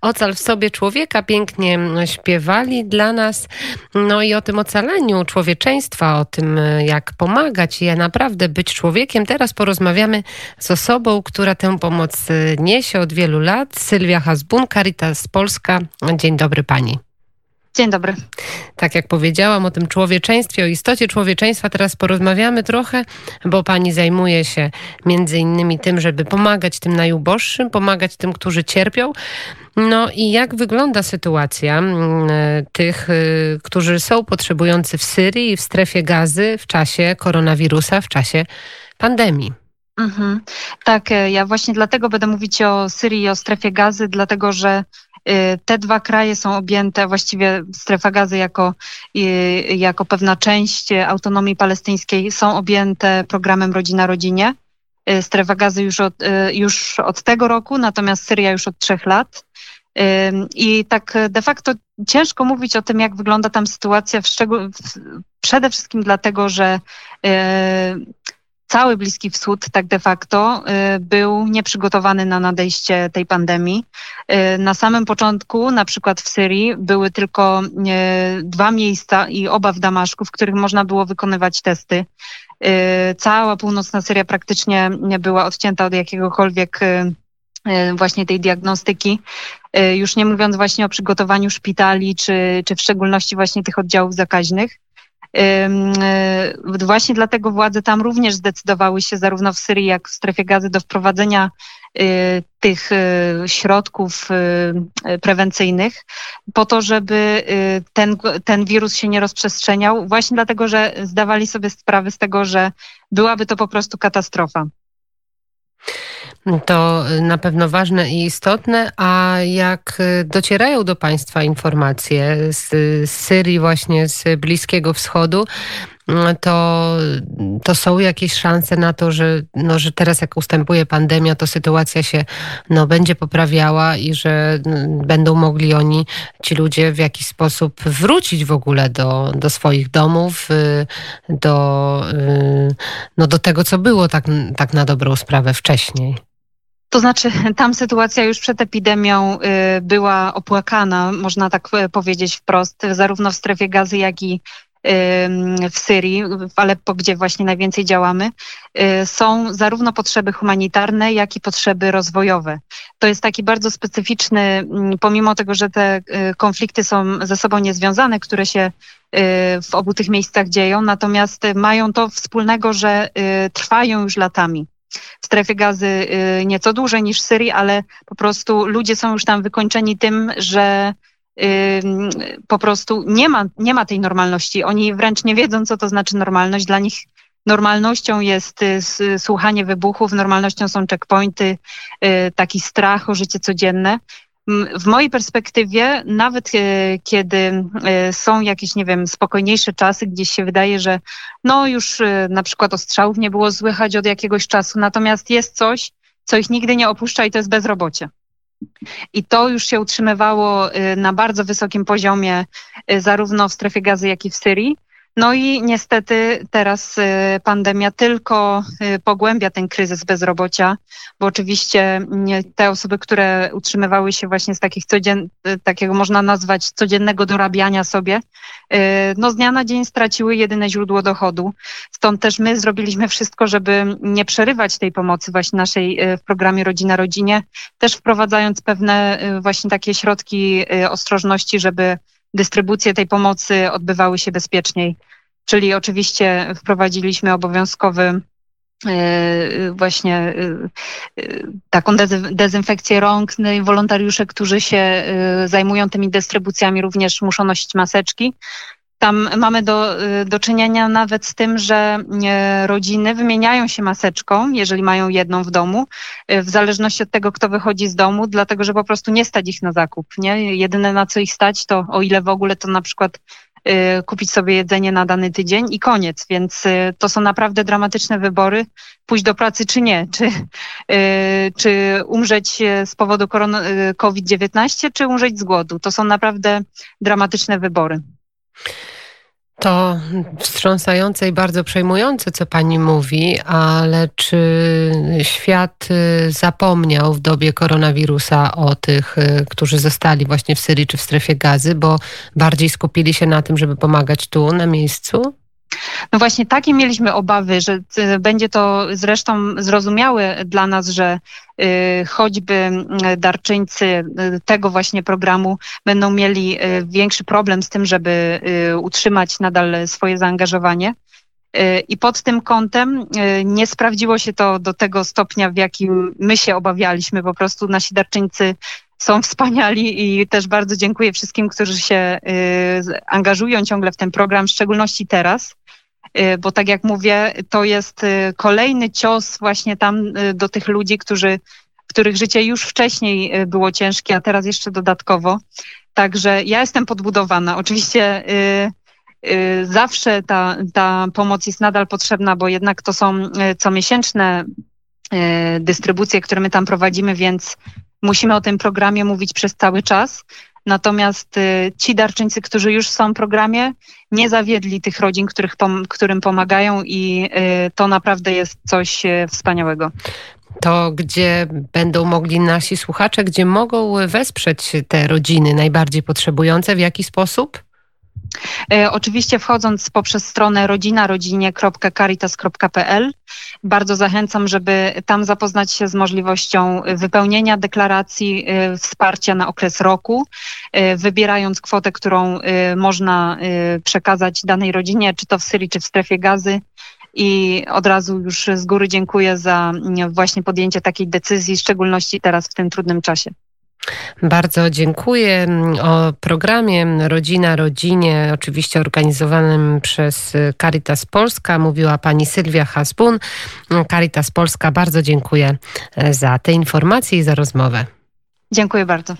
Ocal w sobie człowieka pięknie śpiewali dla nas. No i o tym ocaleniu człowieczeństwa, o tym jak pomagać i naprawdę być człowiekiem. Teraz porozmawiamy z osobą, która tę pomoc niesie od wielu lat. Sylwia Hasbun, Caritas Polska. Dzień dobry pani. Dzień dobry. Tak jak powiedziałam o tym człowieczeństwie, o istocie człowieczeństwa, teraz porozmawiamy trochę, bo pani zajmuje się między innymi tym, żeby pomagać tym najuboższym, pomagać tym, którzy cierpią. No i jak wygląda sytuacja mm, tych, y, którzy są potrzebujący w Syrii i w strefie gazy w czasie koronawirusa, w czasie pandemii? Mhm. Tak, e, ja właśnie dlatego będę mówić o Syrii i o strefie gazy, dlatego że te dwa kraje są objęte, właściwie strefa gazy jako, y, jako pewna część autonomii palestyńskiej są objęte programem Rodzina Rodzinie. Y, strefa gazy już od, już od tego roku, natomiast Syria już od trzech lat. I tak de facto ciężko mówić o tym, jak wygląda tam sytuacja, w przede wszystkim dlatego, że cały Bliski Wschód tak de facto y, był nieprzygotowany na nadejście tej pandemii. Y, na samym początku, na przykład w Syrii, były tylko y, dwa miejsca i oba w Damaszku, w których można było wykonywać testy. Cała północna Syria praktycznie była odcięta od jakiegokolwiek właśnie tej diagnostyki. Już nie mówiąc właśnie o przygotowaniu szpitali, czy, czy w szczególności właśnie tych oddziałów zakaźnych. E, właśnie dlatego władze tam również zdecydowały się zarówno w Syrii, jak w strefie gazy do wprowadzenia e, tych e, środków prewencyjnych po to, żeby ten, ten wirus się nie rozprzestrzeniał, właśnie dlatego, że zdawali sobie sprawę z tego, że byłaby to po prostu katastrofa. To na pewno ważne i istotne, a jak docierają do Państwa informacje z, Syrii, właśnie z Bliskiego Wschodu, to, to są jakieś szanse na to, że, no, że teraz jak ustępuje pandemia, to sytuacja się no, będzie poprawiała i że będą mogli oni, ci ludzie w jakiś sposób wrócić w ogóle do, do swoich domów, y, do, y, no, do tego, co było tak, tak na dobrą sprawę wcześniej. To znaczy, tam sytuacja już przed epidemią y, była opłakana, można tak y, powiedzieć wprost, zarówno w strefie gazy, jak i w Syrii, w Aleppo, gdzie właśnie najwięcej działamy, y, są zarówno potrzeby humanitarne, jak i potrzeby rozwojowe. To jest taki bardzo specyficzny, mm, pomimo tego, że te konflikty są ze sobą niezwiązane, które się w obu tych miejscach dzieją, natomiast mają to wspólnego, że trwają już latami w strefie gazy y, nieco dłużej niż w Syrii, ale po prostu ludzie są już tam wykończeni tym, że y, po prostu nie ma, nie ma tej normalności. Oni wręcz nie wiedzą, co to znaczy normalność. Dla nich normalnością jest y, słuchanie wybuchów, normalnością są checkpointy, taki strach o życie codzienne. W mojej perspektywie, nawet e, kiedy e, są jakieś, nie wiem, spokojniejsze czasy, gdzieś się wydaje, że no już e, na przykład ostrzałów nie było słychać od jakiegoś czasu, natomiast jest coś, co ich nigdy nie opuszcza i to jest bezrobocie. I to już się utrzymywało na bardzo wysokim poziomie, zarówno w strefie gazy, jak i w Syrii. No i niestety teraz y, pandemia tylko y, pogłębia ten kryzys bezrobocia, bo oczywiście te osoby, które utrzymywały się właśnie z takich codzien, y, takiego można nazwać codziennego dorabiania sobie, no z dnia na dzień straciły jedyne źródło dochodu. Stąd też my zrobiliśmy wszystko, żeby nie przerywać tej pomocy właśnie naszej w programie Rodzina Rodzinie, też wprowadzając pewne właśnie takie środki ostrożności, żeby dystrybucje tej pomocy odbywały się bezpieczniej. Czyli oczywiście wprowadziliśmy obowiązkowy e, właśnie e, e, taką dezynfekcję rąk. No wolontariusze, którzy się zajmują tymi dystrybucjami również muszą nosić maseczki. Tam mamy do, do czynienia nawet z tym, że rodziny wymieniają się maseczką, jeżeli mają jedną w domu, w zależności od tego, kto wychodzi z domu, dlatego że po prostu nie stać ich na zakup. Nie? Jedyne na co ich stać, to o ile w ogóle to na przykład y, kupić sobie jedzenie na dany tydzień i koniec. Więc y, to są naprawdę dramatyczne wybory, pójść do pracy czy nie, czy, y, czy umrzeć z powodu COVID-19, czy umrzeć z głodu. To są naprawdę dramatyczne wybory. To wstrząsające i bardzo przejmujące, co pani mówi, ale czy świat y, zapomniał w dobie koronawirusa o tych, y, którzy zostali właśnie w Syrii czy w strefie gazy, bo bardziej skupili się na tym, żeby pomagać tu, na miejscu? No właśnie takie mieliśmy obawy, że y, będzie to zresztą zrozumiałe dla nas, że y, choćby mm, darczyńcy tego właśnie programu będą mieli większy problem z tym, żeby utrzymać nadal swoje zaangażowanie. I pod tym kątem nie sprawdziło się to do tego stopnia, w jakim my się obawialiśmy. Po prostu nasi darczyńcy są wspaniali i też bardzo dziękuję wszystkim, którzy się angażują ciągle w ten program, w szczególności teraz. Y, bo tak jak mówię, to jest y, kolejny cios właśnie tam y, do tych ludzi, którzy, których życie już wcześniej było ciężkie, a teraz jeszcze dodatkowo. Także ja jestem podbudowana. Oczywiście zawsze ta, ta pomoc jest nadal potrzebna, bo jednak to są comiesięczne dystrybucje, które my tam prowadzimy, więc musimy o tym programie mówić przez cały czas. Natomiast y, ci darczyńcy, którzy już są w programie, nie zawiedli tych rodzin, których, którym pomagają i y, to naprawdę jest coś y, wspaniałego. To gdzie będą mogli nasi słuchacze, gdzie mogą wesprzeć te rodziny najbardziej potrzebujące, w jaki sposób? E, oczywiście wchodząc poprzez stronę rodzinarodzinie.caritas.pl bardzo zachęcam, żeby tam zapoznać się z możliwością wypełnienia deklaracji e, wsparcia na okres roku, e, wybierając kwotę, którą można przekazać danej rodzinie, czy to w Syrii, czy w strefie gazy. I od razu już z góry dziękuję za właśnie podjęcie takiej decyzji, w szczególności teraz w tym trudnym czasie. Bardzo dziękuję. O programie Rodzina Rodzinie, oczywiście organizowanym przez Caritas Polska, mówiła pani Sylwia Hasbun. Caritas Polska, bardzo dziękuję za te informacje i za rozmowę. Dziękuję bardzo.